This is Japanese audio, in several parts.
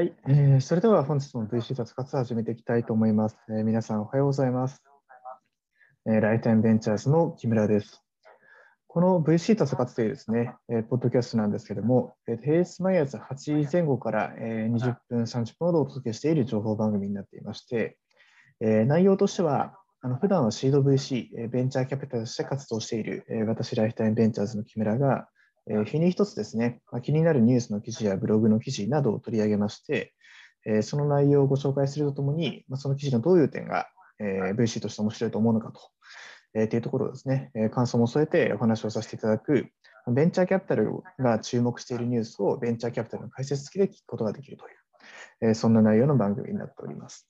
はい、えー、それでは本日も VC 脱活始めていきたいと思います。えー、皆さんおはようございます。えー、ライタイムベンチャーズの木村です。この VC 脱活というですね、えー、ポッドキャストなんですけども、えー、平日毎朝8時前後から、えー、20分、30分ほどお届けしている情報番組になっていまして、えー、内容としては、あの普段はシード VC、え、ベンチャーキャピタルとして活動している、えー、私、ライフタイムベンチャーズの木村が、え日に一つですね、まあ、気になるニュースの記事やブログの記事などを取り上げまして、えその内容をご紹介するとともに、まあ、その記事のどういう点が、え VC として面白いと思うのかと、えー、いうところをですね、え感想も添えてお話をさせていただく、ベンチャーキャピタルが注目しているニュースをベンチャーキャピタルの解説付きで聞くことができるという、えそんな内容の番組になっております。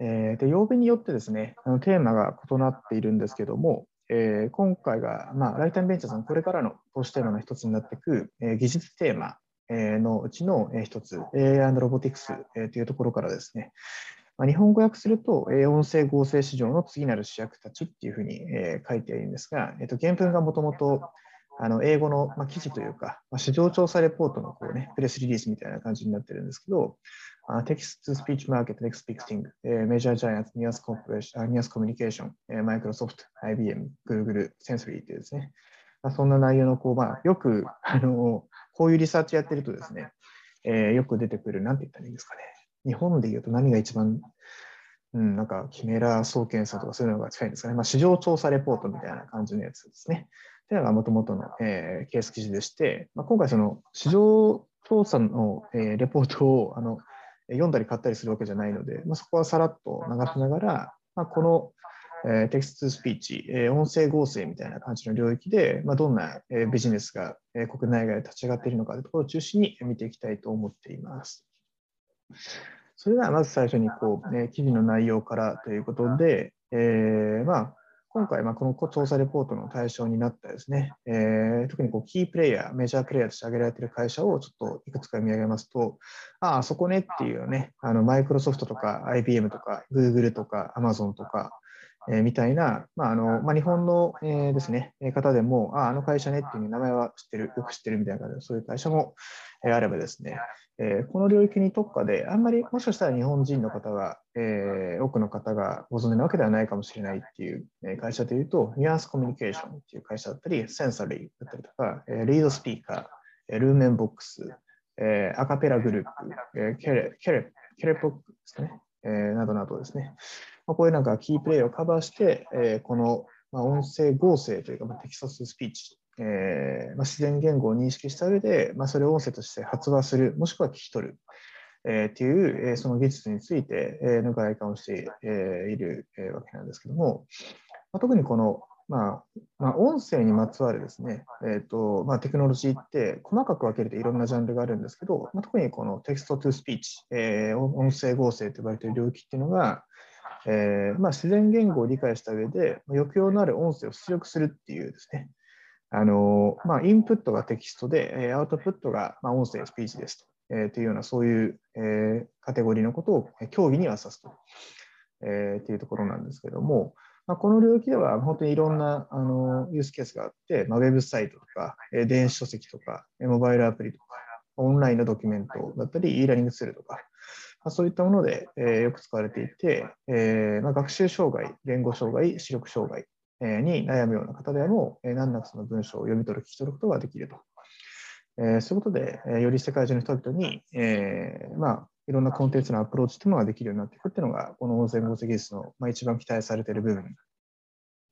えで曜日によってですね、あのテーマが異なっているんですけども、えー、今回が、まあ、ライタイムベンチャーズのこれからの投資テーマの一つになっていく、えー、技術テーマ、えー、のうちの一つ、AI& ロボティクス、えー、というところからですね、まあ、日本語訳すると、えー、音声合成市場の次なる主役たちっていうふうに、えー、書いてあるんですが、えー、と原文がもともとあの英語の、まあ、記事というか、まあ、市場調査レポートのこう、ね、プレスリリースみたいな感じになってるんですけど、uh, text to speech market expecting、uh, major giants, Nias, uh, Nias Communication、uh, Microsoft、IBM、Google、Sensory っていうですね、まあ、そんな内容のこう、まあ、よくあのこういうリサーチやってるとですね、えー、よく出てくる、なんて言ったらいいんですかね。日本で言うと何が一番、うん、なんかキメラ総検査とかそういうのが近いんですかね。まあ、市場調査レポートみたいな感じのやつですね。というのがもともとの、えー、ケース記事でして、まあ、今回その市場調査の、えー、レポートをあの読んだり買ったりするわけじゃないので、まあ、そこはさらっと流しながら、まあ、この、え、テキストスピーチ、え、音声合成みたいな感じの領域で、まあ、どんな、え、ビジネスが、え、国内外で立ち上がっているのかというところを中心に見ていきたいと思っています。それではまず最初にこう、え、記事の内容からということで、えーまあ、今回、この調査レポートの対象になったですね、えー、特にこうキープレイヤー、メジャープレイヤーとして挙げられている会社をちょっといくつか見上げますと、ああ、そこねっていうね、マイクロソフトとか IBM とか Google とか Amazon とか、えー、みたいな、まああのまあ、日本の、えー、ですね、方でも、ああ、の会社ねっていう名前は知ってる、よく知ってるみたいな、そういう会社も、えあればですね、えー、この領域に特化で、あんまりもしかしたら日本人の方が、えー、多くの方がご存知なわけではないかもしれないっていう会社というと、ニュアンスコミュニケーションっていう会社だったり、センサリーだったりとか、えリードスピーカー、ルーメンボックス、えアカペラグループ、えケレケレケレポックですね、えなどなどですね、まあ、こういうなんかキープレイヤーをカバーして、えこの、まあ音声合成というか、ま text to speech えーまあ、自然言語を認識した上で、まあ、それを音声として発話する、もしくは聞き取る、えー、っていう、えー、その技術について、えー、の外観をして、えー、いる、えー、わけなんですけども、まあ、特にこの、まあまあ、音声にまつわるですね、えーとまあ、テクノロジーって細かく分けるといろんなジャンルがあるんですけど、まあ、特にこの text to speech、えー、音声合成と呼ばれている領域っていうのが、えーまあ、自然言語を理解した上で、抑揚のある音声を出力するっていうですね、あのまあ、インプットがテキストで、アウトプットが、ま音声、スピーチですと,、えー、というような、そういう、え、カテゴリーのことを競技には指すと,、えー、というところなんですけども、まあ、この領域では本当にいろんなあのユースケースがあって、まあ、ウェブサイトとか、電子書籍とか、モバイルアプリとか、オンラインのドキュメントだったり、e ラーニングツールとか、そういったもので、えー、よく使われていて、えーまあ、学習障害、言語障害、視力障害、に悩むような方でもえ、難なくその文章を読み取る、聞き取ることができると。えそういうことで、えより世界中の人々に、えー、まあ、いろんなコンテンツのアプローチというのができるようになっていくっていうのが、この音声合成技術の、まあ、一番期待されている部分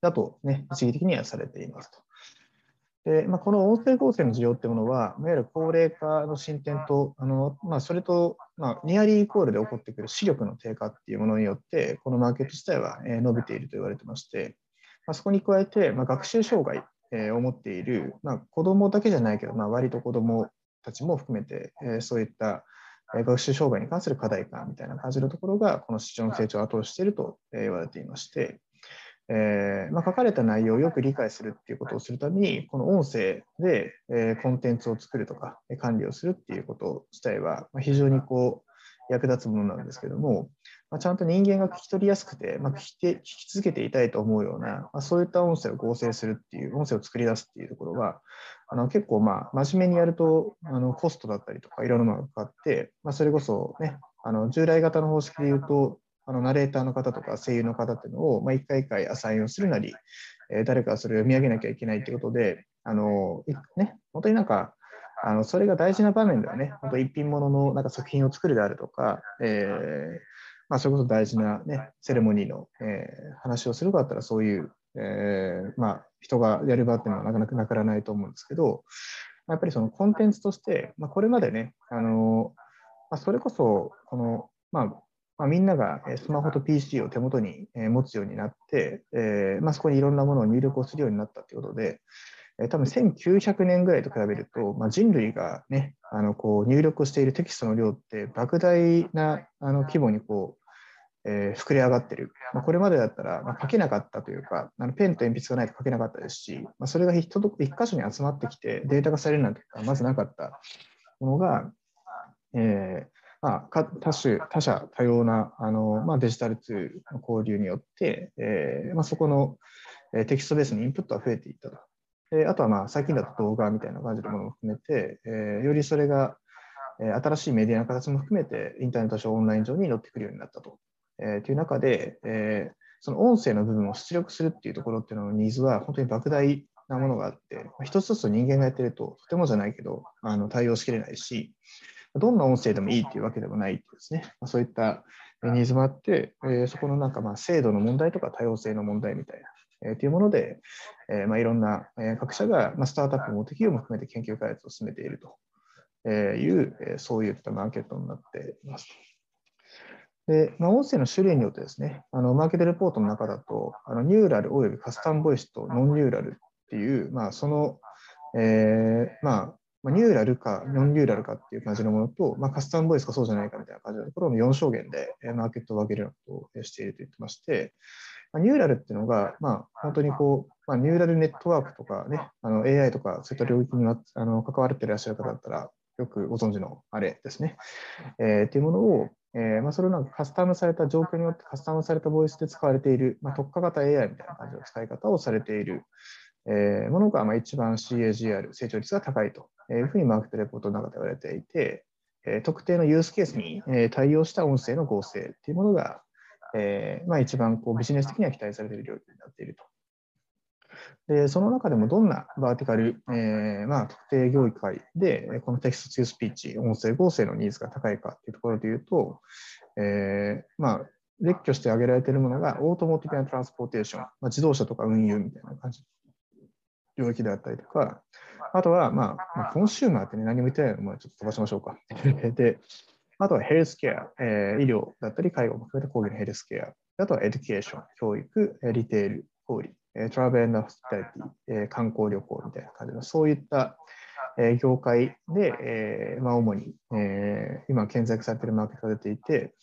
だと、ね、一義的にはされていますと。でまあ、この音声合成の需要っていうものは、いわゆる高齢化の進展と、あのまあ、それと、まあ、ニアリーイコールで起こってくる視力の低下っていうものによって、このマーケット自体は伸びていると言われてまして、まあ、そこに加えて、まあ、学習障害、を持っている、まあ、子どもだけじゃないけど、まあ、割と子どもたちも含めて、そういった学習障害に関する課題感みたいな感じのところが、この市場の成長を後押ししていると言われていまして、えーまあ、書かれた内容をよく理解するっていうことをするために、この音声で、えー、コンテンツを作るとか、管理をするっていうこと自体はま、非常にこう、役立つものなんですけども、まあ、ちゃんと人間が聞き取りやすくて、まあ、聞きて聞き続けていたいと思うような、ま、そういった音声を合成するっていう、音声を作り出すっていうところは、あの結構まあ真面目にやるとあのコストだったりとかいろんなものがかかって、ま、それこそね、あの従来型の方式で言うと、あのナレーターの方とか声優の方っていうのを、まあ、一回一回アサインをするなり、えー、誰かそれを読み上げなきゃいけないってことで、あのね、本当になんか、あのそれが大事な場面ではね、本当一品物のなんか作品を作るであるとか、えーまあ、それこそ大事な、ね、セレモニーの、えー、話をするかだったら、そういう、えーまあ、人がやる場っていうのはなかなかなくならないと思うんですけど、やっぱりそのコンテンツとして、まあ、これまでね、あのまあ、それこそこの、まあまあ、みんながスマホと PC を手元に持つようになって、えーまあ、そこにいろんなものを入力をするようになったということで、えー、多分1900年ぐらいと比べると、まあ、人類が、ね、あのこう入力しているテキストの量って莫大なあの規模にこうえー、膨れ上がってる。まあ、これまでだったら、まあ、書けなかったというか、あのペンと鉛筆がないと書けなかったですし、まあ、それが一一箇所に集まってきてデータ化されるなんてまずなかったものが、えーまあ、多種、他社多様なあの、まあ、デジタルツールの交流によって、えーまあ、そこのテキストベースにインプットが増えていったと。であとはまあ最近だと動画みたいな感じのものも含めて、えー、よりそれが新しいメディアの形も含めてインターネット上、オンライン上に乗ってくるようになったとえー、という中で、えー、その音声の部分を出力するっていうところっていうののニーズは本当に莫大なものがあって、一つずつ人間がやってると、とてもじゃないけど、あの対応しきれないし、どんな音声でもいいっていうわけでもないですね、まあ、そういったニーズもあって、えー、そこのなんかまあ制度の問題とか多様性の問題みたいな、えー、というもので、えーまあ、いろんな、え各社が、まあ、スタートアップも企業も含めて研究開発を進めているという、えー、そういったマーケットになっています。で、まあ、音声の種類によってですね、あのマーケットレポートの中だと、あのニューラルおよびカスタムボイスとノンニューラルっていう、まあ、その、えー、まあ、まあ、ニューラルかノンニューラルかっていう感じのものと、まあ、カスタムボイスかそうじゃないかみたいな感じのところの4証言でマーケットを分けるようなことをしていると言ってまして、まあ、ニューラルっていうのが、まあ、本当にこう、まあ、ニューラルネットワークとかね、あの AI とかそういった領域にあの関われていらっしゃる方だったら、よくご存知のあれですね。えー、っていうものを、えーまあ、それをなんかカスタムされた状況によってカスタムされたボイスで使われている、まあ、特化型 AI みたいな感じの使い方をされている、えー、ものがまあ一番 CAGR、成長率が高いというふうにマーケットレポートの中で言われていて、えー、特定のユースケースに対応した音声の合成っていうものが、えーまあ、一番こうビジネス的には期待されている領域になっていると。でその中でもどんな vertical、えーまあ、特定業界でこの text to speech、音声合成のニーズが高いかというところでいうと、えーまあ、列挙して挙げられているものが automotive and transportation、まあ、自動車とか運輸みたいな感じ領域であったりとか、あとは、まあ、まあ、コンシューマーって、ね、何も言ってないので、ちょっと飛ばしましょうか。で、あとはヘルスケア、えー、医療だったり介護も含めた広義のヘルスケア、あとは education、教育、 retail、小売、 travel hospitality、観光旅行みたいな感じの、そういった業界で、まあ、主に今検索されているマーケットが出ていて、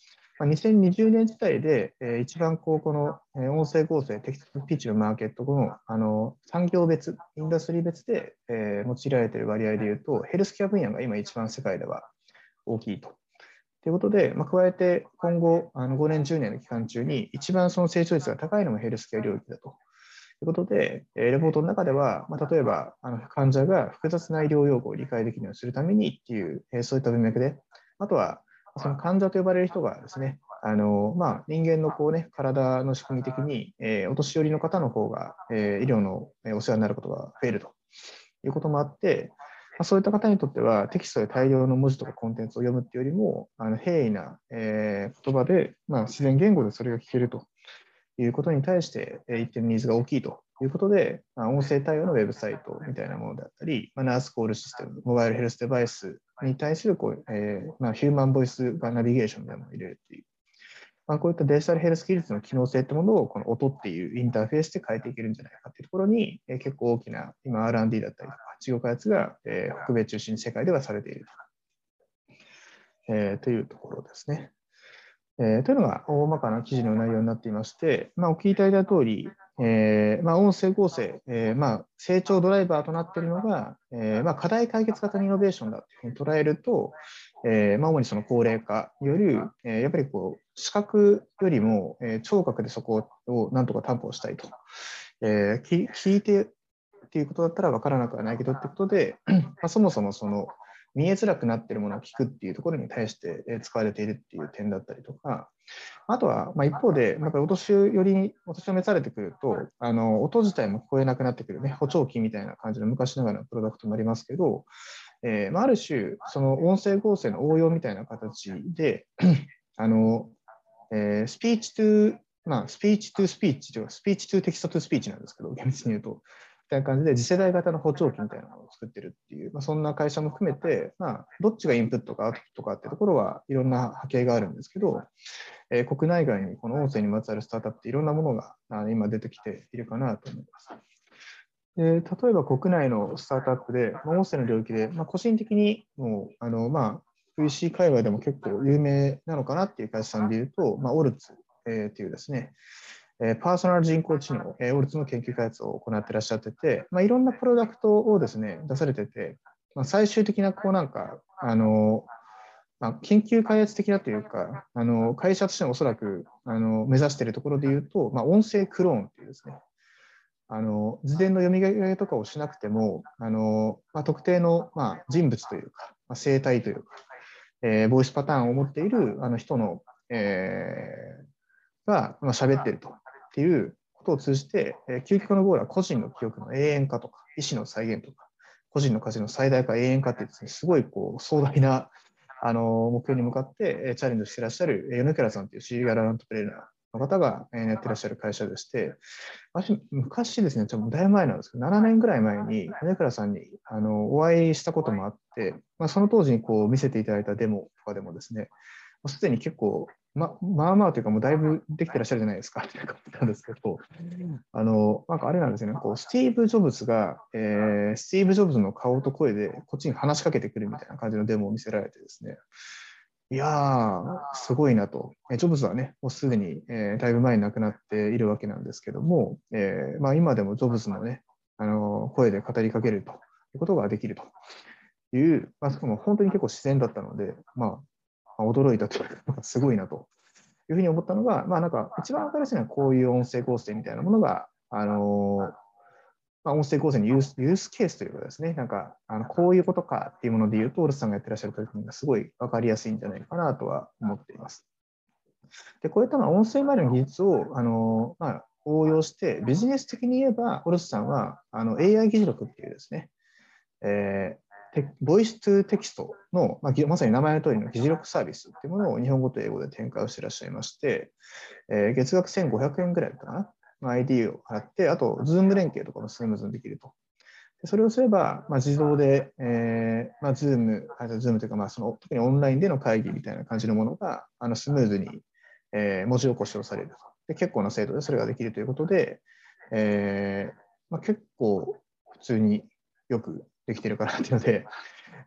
2020年時点で一番こうこの音声合成、 text to speech のマーケットのあの産業別、 industry 別で用いられている割合でいうと、ヘルスケア分野が今一番世界では大きいと。ということで、まあ、加えて今後あの5年、10年の期間中に一番その成長率が高いのもヘルスケア領域だとということで、レポートの中では、まあ、例えばあの患者が複雑な医療用語を理解できるようにするためにっていう、そういった文脈で、あとはその患者と呼ばれる人がですね、あのまあ、人間のこう、ね、体の仕組み的に、えー、お年寄りの方の方が、えー、医療のお世話になることが増えるということもあって、まあ、そういった方にとってはテキストで大量の文字とかコンテンツを読むっていうよりも、あの平易な、えー、言葉で、まあ、自然言語でそれが聞けるということに対してえ一定のニーズが大きいとということで、まあ、音声対応のウェブサイトみたいなものであったり、まあ、ナースコールシステム、モバイルヘルスデバイスに対するこう、えーまあ、ヒューマンボイスがナビゲーションでも入れるっていう、まあ、こういったデジタルヘルス技術の機能性ってものをこの音っていうインターフェースで変えていけるんじゃないかっていうところに、えー、結構大きな今 R&D だったりとか、事業開発が、えー、北米中心に世界ではされていると,、えー、というところですね。えー、というのが大まかな記事の内容になっていまして、まあ、お聞きいただいた通り、えーまあ、音声合成、えーまあ、成長ドライバーとなっているのが、えーまあ、課題解決型のイノベーションだというふうに捉えると、えーまあ、主にその高齢化による、えー、やっぱりこう視覚よりも、えー、聴覚でそこをなんとか担保したいと、えー、聞いてっていうことだったら分からなくはないけどってことで、まあ、そもそもその見えづらくなっているものを聞くっていうところに対して使われているっていう点だったりとか、あとは、まあ、一方で、やっぱりお年寄りに、お年を召されてくると、あの音自体も聞こえなくなってくるね、補聴器みたいな感じの昔ながらのプロダクトになりますけど、えーまあ、ある種、その音声合成の応用みたいな形で、あのえー、 speech to、まあ、 speech to speech というか、 speech to text to speech なんですけど、厳密に言うと、たいな感じで次世代型の補聴器みたいなのを作ってるっていう、まあ、そんな会社も含めて、まあ、どっちがインプットかアウトプットかっていうところはいろんな波形があるんですけど、えー、国内外にこの音声にまつわるスタートアップっていろんなものが今出てきているかなと思います。で例えば国内のスタートアップで、まあ、音声の領域で、まあ、個人的にもうあの、まあ、VC 界隈でも結構有名なのかなっていう会社さんでいうと、まあ、オルツ、えー、っていうですね、えパーソナル人工知能、えオルツの研究開発を行ってらっしゃってて、まあ、いろんなプロダクトをですね、出されてて、まあ、最終的なこうなんか、あの、まあ、研究開発的なというか、あの会社としてのおそらくあの目指しているところで言うと、まあ、音声クローンっていうですね、あの事前の読み上げとかをしなくても、あのまあ、特定の、まあ、人物というか、まあ、生態というか、えー、ボイスパターンを持っているあの人の、えー、が、まあ、喋っているとっていうことを通じて、えー、究極のゴールは個人の記憶の永遠化とか、意思の再現とか、個人の価値の最大化、永遠化ってですね、すごいこう壮大なあの目標に向かってチャレンジしてらっしゃる米倉さんというシリアルアントプレーナーの方がやってらっしゃる会社でして、私、昔ですね、ちょっとだいぶ前なんですけど、7年ぐらい前に米倉さんにあのお会いしたこともあって、まあ、その当時にこう見せていただいたデモとかでもですね、すでに結構ままあまあというか、もうだいぶできてらっしゃるじゃないですか。って感じなんですけど、あの、なんかあれなんですよね、こう、スティーブ・ジョブズが、えー、スティーブ・ジョブズの顔と声でこっちに話しかけてくるみたいな感じのデモを見せられてですね、いやー、すごいなと。ジョブズはね、もうすでに、えー、だいぶ前に亡くなっているわけなんですけども、えーまあ、今でもジョブズのね、あの声で語りかけるということができるという、まあ、その本当に結構自然だったので、まあ、驚いたというか、すごいなと。いうふうに思ったのが、まあなんか一番分かりやすいのはこういう音声構成みたいなものが、あのまあ、音声構成のユースユースケースというかですね、なんかあのこういうことかっていうもので言うと、オルスさんがやってらっしゃる取り組みがすごい分かりやすいんじゃないかなとは思っています。で、こういった音声周りの技術を、あのまあ、応用して、ビジネス的に言えば、オルスさんはあの AI 議事録っていうですね、えー voice to text の、まあ、まさに名前の通りの議事録サービスっていうものを日本語と英語で展開をしていらっしゃいまして、えー、月額1500円ぐらいかな、まあ、ID を払って、あと、ズーム連携とかもスムーズにできると。でそれをすれば、まあ、自動で、えーまあ、ズーム、ズームというか、まあ、その特にオンラインでの会議みたいな感じのものがあのスムーズに、えー、文字起こしをされると。で結構な精度でそれができるということで、えーまあ、結構普通によくできてるかなっていうので、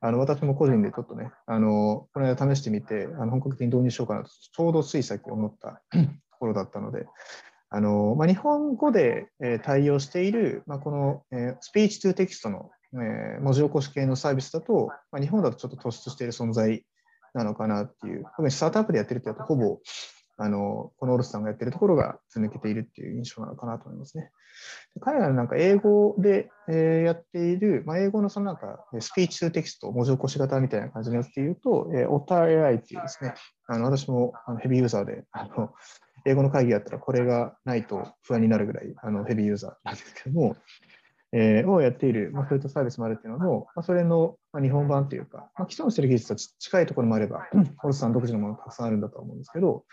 あの私も個人でちょっとね、あのこの間試してみて、あの本格的に導入しようかなと、ちょうどつい先思ったところだったので、あのまあ、日本語で、え対応している、まあ、この、えスピーチトゥテキストの、え文字起こし系のサービスだと、まあ、日本だとちょっと突出している存在なのかなっていう、特にスタートアップでやってるってやと、ほぼあのこのオルスさんがやってるところが続けているっていう印象なのかなと思いますね。彼らのなんか英語で、え、やっている、まあ、英語のそのなんかスピーチテキスト、文字起こし型みたいな感じのやつで言うと、えー、オタ AI っていうですね、あの私もあのヘビーユーザーで、あの英語の会議やったらこれがないと不安になるぐらいあのヘビーユーザーなんですけども、えー、をやっている、まあ、そういったサービスもあるっていうのも、まあ、それのま日本版というか、まあ、基礎のしてる技術と近いところもあれば、ホルスさん独自のものたくさんあるんだと思うんですけど、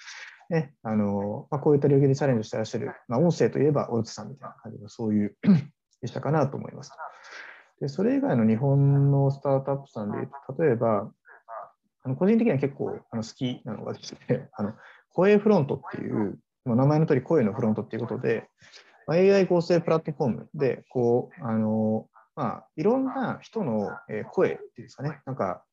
ね、あのまあ、こういった領域でチャレンジしてらっしゃる、まあ、音声といえばオルツさんみたいな感じのそういう でしたかなと思います。でそれ以外の日本のスタートアップさんで、例えば、あの個人的には結構あの好きなのがですね、あの声フロントっていう、名前の通り声のフロントっていうことで、AI 合成プラットフォームで、こう、あの、まあ、いろんな人の声っていうんですかね、なんか、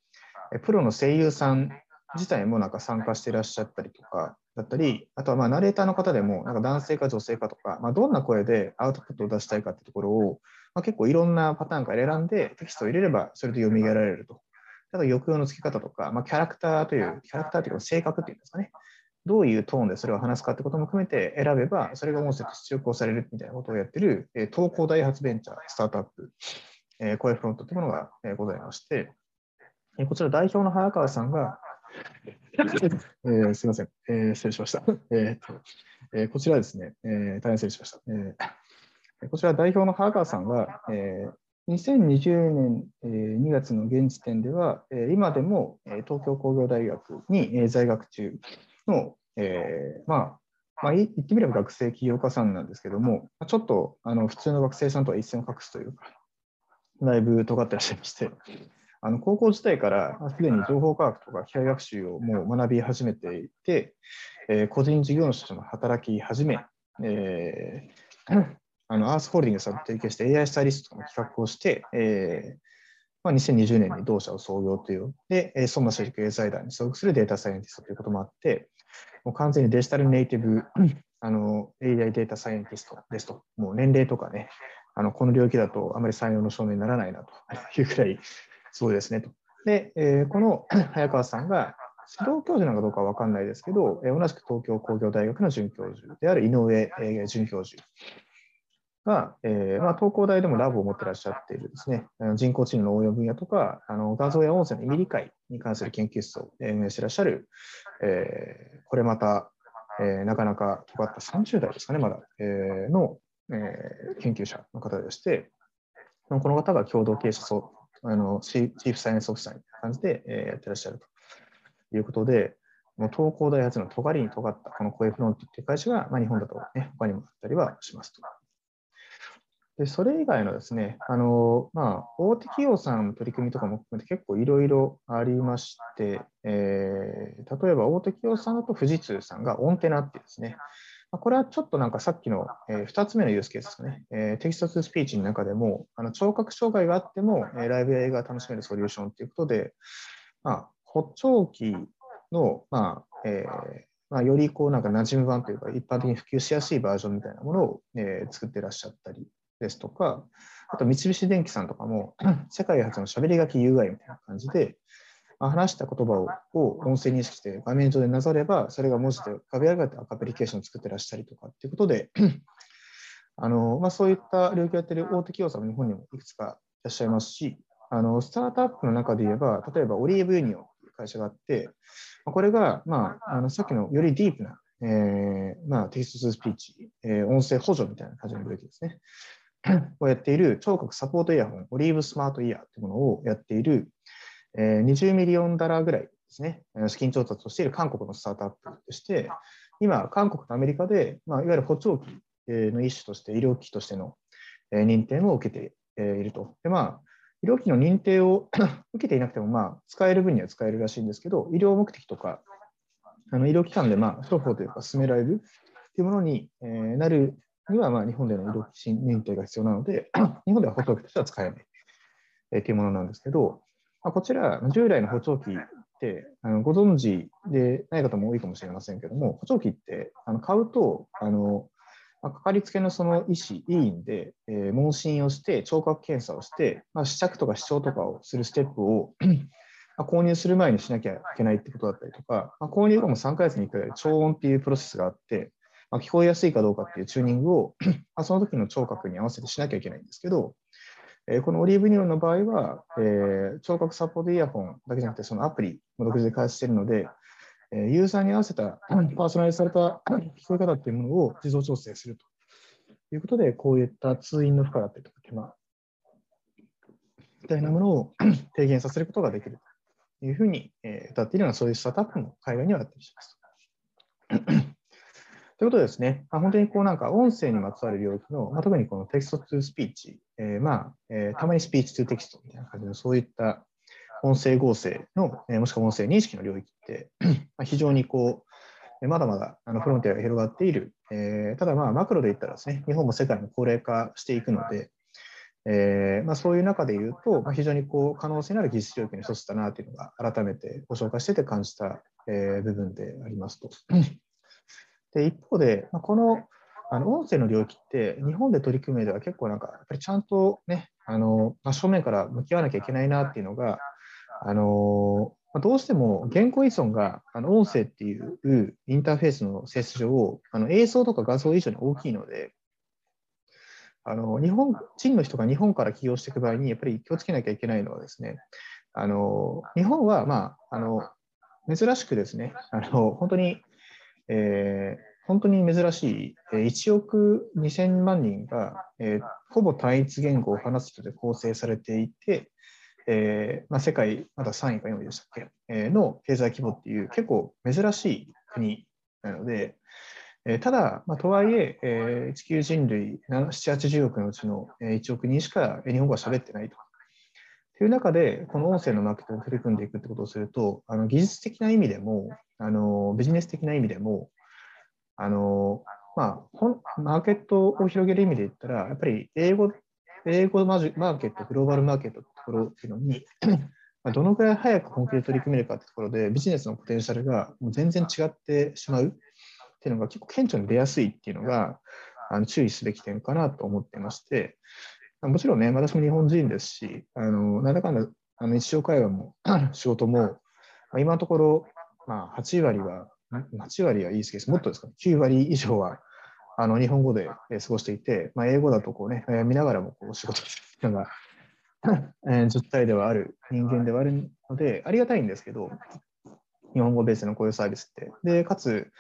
プロの声優さん自体もなんか参加していらっしゃったりとかだったり、あとはまあナレーターの方でも、なんか男性か女性かとか、まあ、どんな声でアウトプットを出したいかってところを、まあ、結構いろんなパターンから選んでテキストを入れればそれで読み上げられると。例えば抑揚の付け方とか、まあ、キャラクターという、キャラクターというか性格っていうんですかね、どういうトーンでそれを話すかってことも含めて選べば、それが音声と出力をされるみたいなことをやってる、えー、東工大発ベンチャー、スタートアップ、えー、声フロントというものが、えー、ございまして、えー、こちら代表の早川さんが、えー、すみません、えー、失礼しました。えーとえー、こちらですね、えー、大変失礼しました。えー、こちら代表の早川さんが、えー2020年2月の現時点では、今でも東京工業大学に在学中の、えー、まあ、まあ、言ってみれば学生起業家さんなんですけども、ちょっとあの普通の学生さんとは一線を画すというか、だいぶ尖ってらっしゃいまして、あの高校時代からすでに情報科学とか機械学習をもう学び始めていて、えー、個人事業主としても働き始め、えー、あのアースホールディングスが提携して AI スタイリストとかも企画をして、えーまあ、2020年に同社を創業という、で、孫正塾経済団に所属するデータサイエンティストということもあって、もう完全にデジタルネイティブ、あの AI データサイエンティストですと、もう年齢とかね、あのこの領域だとあまり採用の証明にならないなと いうくらい、すごいですねと。で、えー、この 早川さんが、指導教授なのかどうかは分かんないですけど、同じく東京工業大学の准教授である井上准教授が、えーまあ、東工大でもラボを持ってらっしゃっているですね、人工知能の応用分野とか、あの画像や音声の意味理解に関する研究室を運営してらっしゃる、えー、これまた、えー、なかなか尖った30代ですかね、まだ、えー、の、えー、研究者の方でして、この方が共同経営者あのチーフサイエンスオフィサーみたいな感じで、えー、やってらっしゃるということで、もう東工大発の尖りに尖ったこのコエフロントっていう会社が、まあ、日本だと、ね、他にもあったりはしますと。でそれ以外のですね、あのまあ、大手企業さんの取り組みとかも含めて結構いろいろありまして、えー、例えば大手企業さんだと富士通さんがオンテナってですね、これはちょっとなんかさっきの、え2つ目のユースケースですかね、えテキストスピーチの中でも、あの聴覚障害があっても、えライブや映画が楽しめるソリューションということで、まあ、補聴器の、まあえーまあ、よりこうなんか馴染む版というか、一般的に普及しやすいバージョンみたいなものを、えー、作ってらっしゃったりですとか、あと三菱電機さんとかも、世界初の喋り書き UI みたいな感じで、話した言葉を音声認識して画面上でなぞれば、それが文字で浮かび上がってアプリケーションを作ってらっしゃりとかっていうことで、あのまあ、そういった領域をやっている大手企業さんも日本にもいくつかいらっしゃいますし、あのスタートアップの中で言えば、例えばオリーブユニオンという会社があって、これが、まあ、あのさっきのよりディープな、えーまあ、テキストスピーチ、えー、音声補助みたいな感じの領域ですね。をやっている聴覚サポートイヤホン、オリーブスマートイヤーというものをやっている、えー、20 million dollar ぐらいですね、資金調達をしている韓国のスタートアップでして、今、韓国とアメリカで、まあ、いわゆる補聴器の一種として、医療機器としての認定も受けていると。でまあ、医療機器の認定を 受けていなくても、まあ、使える分には使えるらしいんですけど、医療目的とか、あの医療機関でまあ処方というか勧められるというものになるには、まあ、日本での医療機器認定が必要なので、日本では補聴器としては使えない、えー、というものなんですけど、まあ、こちら、従来の補聴器ってあのご存知でない方も多いかもしれませんけども、補聴器ってあの買うと、あのまあ、かかりつけのその医師、医院で、えー、問診をして、聴覚検査をして、まあ、試着とか視聴とかをするステップを ま購入する前にしなきゃいけないってことだったりとか、まあ、購入後も3ヶ月に1回超音っていうプロセスがあって、まあ、聞こえやすいかどうかっていうチューニングを まその時の聴覚に合わせてしなきゃいけないんですけど、えー、このオリーブニューロンの場合は、えー、聴覚サポートイヤホンだけじゃなくて、そのアプリも独自で開発しているので、えー、ユーザーに合わせた パーソナライズされた聞こえ方っていうものを自動調整するということで、こういった通院の負荷だったりとか手間みたいなものを 低減させることができるというふうに、えー、謳っているようなそういうスタートアップも海外にはあったりします。ということですね、まあ、本当にこうなんか音声にまつわる領域の、まあ、特にこの text to speech、えー、まあ、えー、たまに speech to text みたいな感じのそういった音声合成の、えー、もしくは音声認識の領域って まあ、非常にこう、まだまだあのフロンティアが広がっている、えー、ただまあマクロで言ったらですね、日本も世界も高齢化していくので、えーまあ、そういう中で言うと、まあ、非常にこう可能性のある技術領域の一つだなというのが改めてご紹介してて感じた、えー、部分でありますと。で一方で、まあ、このあの音声の領域って日本で取り組むでは結構なんかやっぱりちゃんとねあの、まあ、正面から向き合わなきゃいけないなっていうのがあのどうしても言語依存があの音声っていうインターフェースの性質上、あの映像とか画像以上に大きいので、あの日本人の人が日本から起業していく場合に、やっぱり気をつけなきゃいけないのはですね、あの日本は、まあ、あの珍しくですね、あの本当に、えー、本当に珍しい1億2000万人が、えー、ほぼ単一言語を話す人で構成されていて、えーまあ、世界まだ3位か4位でしたっけ、えー、の経済規模っていう結構珍しい国なので、えー、ただ、まあ、とはいええー、地球人類7、80億のうちの1億人しか日本語は喋ってないと。という中で、この音声のマーケットに取り組んでいくってことをすると、あの技術的な意味でもあの、ビジネス的な意味でも、あのまあ、マーケットを広げる意味で言ったら、やっぱり英語英語マーケット、グローバルマーケットってところっていうのに どのくらい早く本気で取り組めるかってところで、ビジネスのポテンシャルがもう全然違ってしまうっていうのが結構顕著に出やすいっていうのが、あの注意すべき点かなと思ってまして、もちろんね、私も日本人ですし、あのなんだかんだあの日常会話も 仕事も、今のところ、まあ、8割は8割は言い過ぎです。もっとですか、ね、9割以上はあの日本語で過ごしていて、まあ、英語だとこうね、見ながらもこう仕事するのが 実態ではある人間ではあるので、ありがたいんですけど、日本語ベースのこういうサービスって。で、かつ、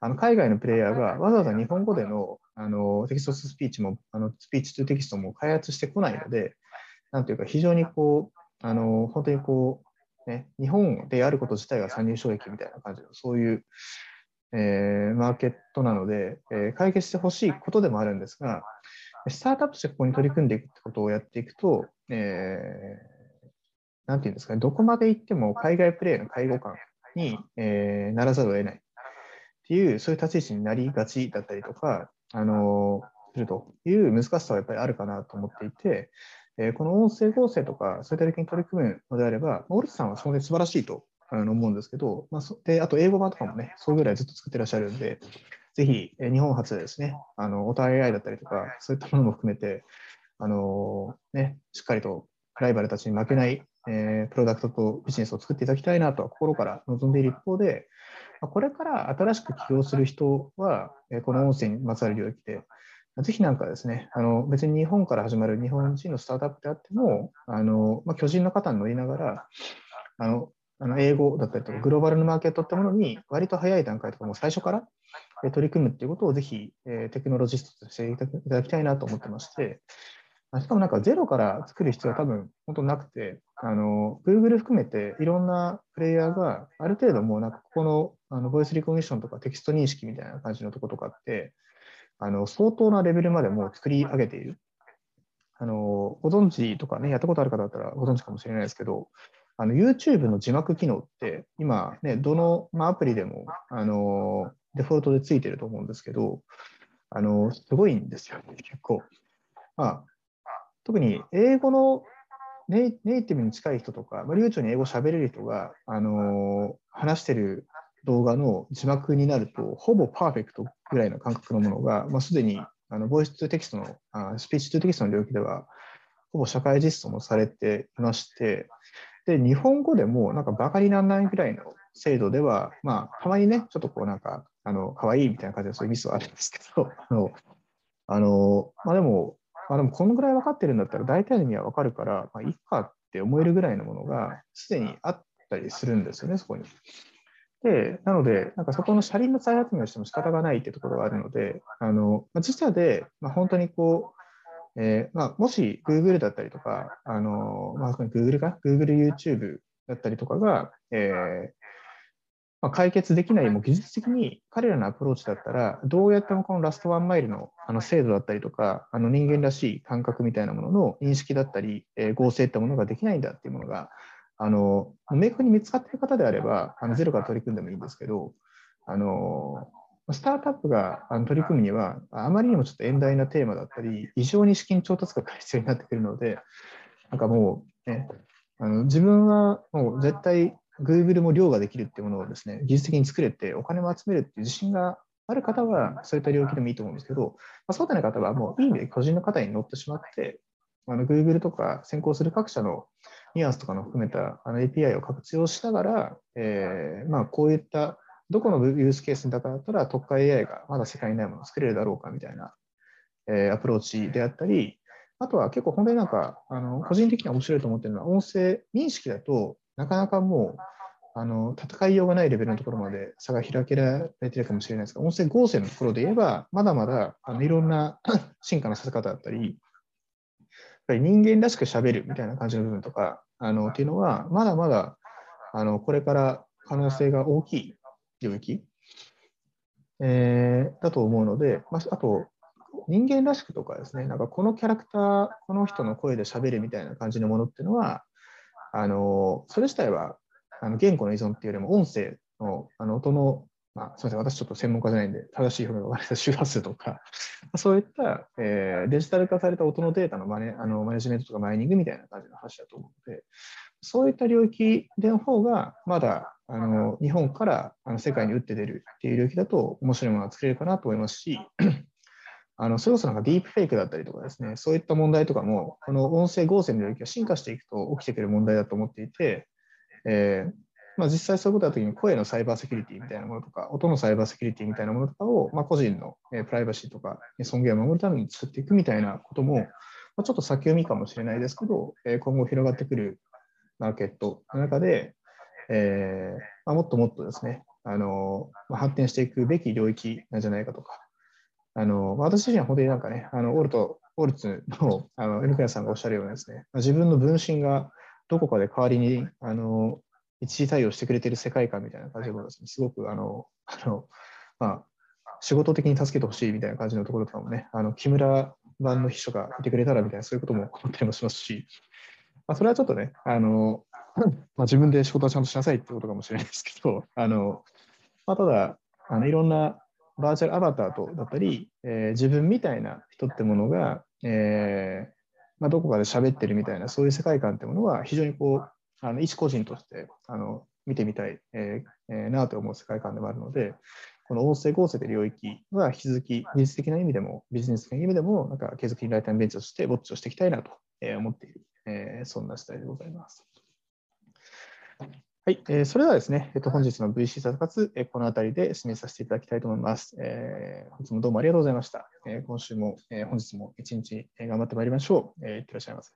あの海外のプレイヤーがわざわざ日本語でのあのテキストスピーチも、あのスピーチとテキストも開発してこないので、なんというか非常にこう、あの本当にこう、ね、日本であること自体が参入障壁みたいな感じの、そういう、えー、マーケットなので、えー、解決してほしいことでもあるんですが、スタートアップしてここに取り組んでいくってことをやっていくと、えー、なんていうんですかね、どこまで行っても海外プレイの介護官に、えー、ならざるを得ないっていう、そういう立ち位置になりがちだったりとか、あの、するという難しさはやっぱりあるかなと思っていて、えー、この音声合成とか、そういった時に取り組むのであれば、オルツさんはそれで素晴らしいと思うんですけど、まあ、であと英語版とかもね、そうぐらいずっと作ってらっしゃるんで、ぜひ日本初ですね、あの、オタ AI だったりとか、そういったものも含めて、あのね、しっかりとライバルたちに負けない、えー、プロダクトとビジネスを作っていただきたいなとは心から望んでいる一方で、これから新しく起業する人は、この音声にまつわる領域でぜひなんかですね、あの別に日本から始まる日本人のスタートアップであっても、あのまあ、巨人の方に乗りながら、あのあの英語だったりとか、グローバルのマーケットってものに、割と早い段階とかも最初から取り組むっていうことをぜひ、えテクノロジストとしていただきたいなと思ってまして、しかもなんかゼロから作る必要は多分本当なくて、あの Google 含めていろんなプレイヤーがある程度もうなんかここのあのボイスリコミッションとかテキスト認識みたいな感じのとことかって、あの相当なレベルまでもう作り上げている。あのご存知とかね、やったことある方だったらご存知かもしれないですけど、あの YouTube の字幕機能って今、ね、どの、まあ、アプリでもあのデフォルトでついてると思うんですけど、あのすごいんですよ、ね、結構。まあ、特に英語のネイティブに近い人とか、まあ、流暢に英語喋れる人が、あの話してる動画の字幕になると、ほぼパーフェクトぐらいの感覚のものが、まあ、すでにあのボイス2テキストのあ、スピーチ2テキストの領域では、ほぼ社会実装もされていまして、で、日本語でもなんかバカにならないぐらいの精度では、まあ、たまにね、ちょっとこうなんか、あの、可愛いみたいな感じでそういうミスはあるんですけど、あの、あのまあでも、まあでもこのぐらい分かってるんだったら大体の意味は分かるから、まあいいかって思えるぐらいのものがすでにあったりするんですよね、そこに。で、なので、なんかそこの車輪の再発明をしても仕方がないっていうところがあるので、あの、自社で、まあ、本当にこう、えー、まあ、もし Google だったりとか、あの、まあ、Google か、Google YouTube だったりとかが、えー、まあ、解決できない、もう技術的に彼らのアプローチだったら、どうやってもこのラストワンマイルのあの精度だったりとか、あの人間らしい感覚みたいなものの認識だったり、えー、合成ってものができないんだっていうものが、あの明確に見つかっている方であれば、あのゼロから取り組んでもいいんですけど、あのスタートアップが取り組むには、あまりにもちょっと遠大なテーマだったり、異常に資金調達が必要になってくるので、なんかもう、ね、あの自分はもう絶対 Google も量ができるっていうものをですね、技術的に作れてお金も集めるっていう自信がある方は、そういった領域でもいいと思うんですけど、まあ、そうでない方はもういい意味で個人の方に乗ってしまって、あの Google とか先行する各社のニュアンスとかの含めたあの API を活用しながら、えー、まあ、こういったどこのユースケースだからだったら特化 AI がまだ世界にないものを作れるだろうかみたいな、えー、アプローチであったり、あとは結構本当になんか、あの個人的には面白いと思ってるのは、音声認識だとなかなかもうあの戦いようがないレベルのところまで差が開けられてるかもしれないですが、音声合成のところで言えば、まだまだあのいろんな 進化のさせ方だったり、ぱり人間らしくしゃべるみたいな感じの部分とか、あのっていうのは、まだまだあのこれから可能性が大きい領域、えー、だと思うので、まあ、あと、人間らしくとかですね、なんかこのキャラクター、この人の声で喋るみたいな感じのものっていうのは、あのそれ自体はあの言語の依存っていうよりも音声のあの音の、まあ、すみません、私ちょっと専門家じゃないんで、正しい表現が分かれた周波数とか、そういった、えー、デジタル化された音のデータのマネあのマネジメントとかマイニングみたいな感じの話だと思うので、そういった領域での方が、まだあの日本からあの世界に打って出るっていう領域だと面白いものが作れるかなと思いますし、あのそれこそなんかディープフェイクだったりとかですね、そういった問題とかも、この音声合成の領域が進化していくと起きてくる問題だと思っていて、えーまあ、実際そういうことだときに声のサイバーセキュリティみたいなものとか、音のサイバーセキュリティみたいなものとかを、まあ、個人のプライバシーとか尊厳を守るために作っていくみたいなことも、まあ、ちょっと先読みかもしれないですけど、今後広がってくるマーケットの中で、えーまあ、もっともっとですね、あのまあ、発展していくべき領域なんじゃないかとか、あの私自身は本当になんかね、あのオルト、オルツのあの N クラさんがおっしゃるようなですね、自分の分身がどこかで代わりにあの一時対応してくれてる世界観みたいな感じのですね、すごくあの、あのまあ、仕事的に助けてほしいみたいな感じのところとかもね、あの木村版の秘書がいてくれたらみたいな、そういうことも思ったりもしますし、まあ、それはちょっとね、あのまあ、自分で仕事はちゃんとしなさいってことかもしれないですけど、あのまあ、ただあの、いろんなバーチャルアバターとだったり、えー、自分みたいな人ってものが、えーまあ、どこかで喋ってるみたいな、そういう世界観ってものは、非常にこう、あの一個人としてあの見てみたい、えーえー、なと思う世界観でもあるので、この音声合成で領域は引き続き技術的な意味でもビジネス的な意味でもなんか継続的にライターベンチとしてウォッチをしていきたいなと思っている、えー、そんな次第でございます。はい、えー、それではですね、えっと、本日の VC サ活、えー、この辺りで締めさせていただきたいと思います。えー、本日もどうもありがとうございました。えー、今週も、えー、本日も一日、えー、頑張ってまいりましょう。えー、いってらっしゃいませ。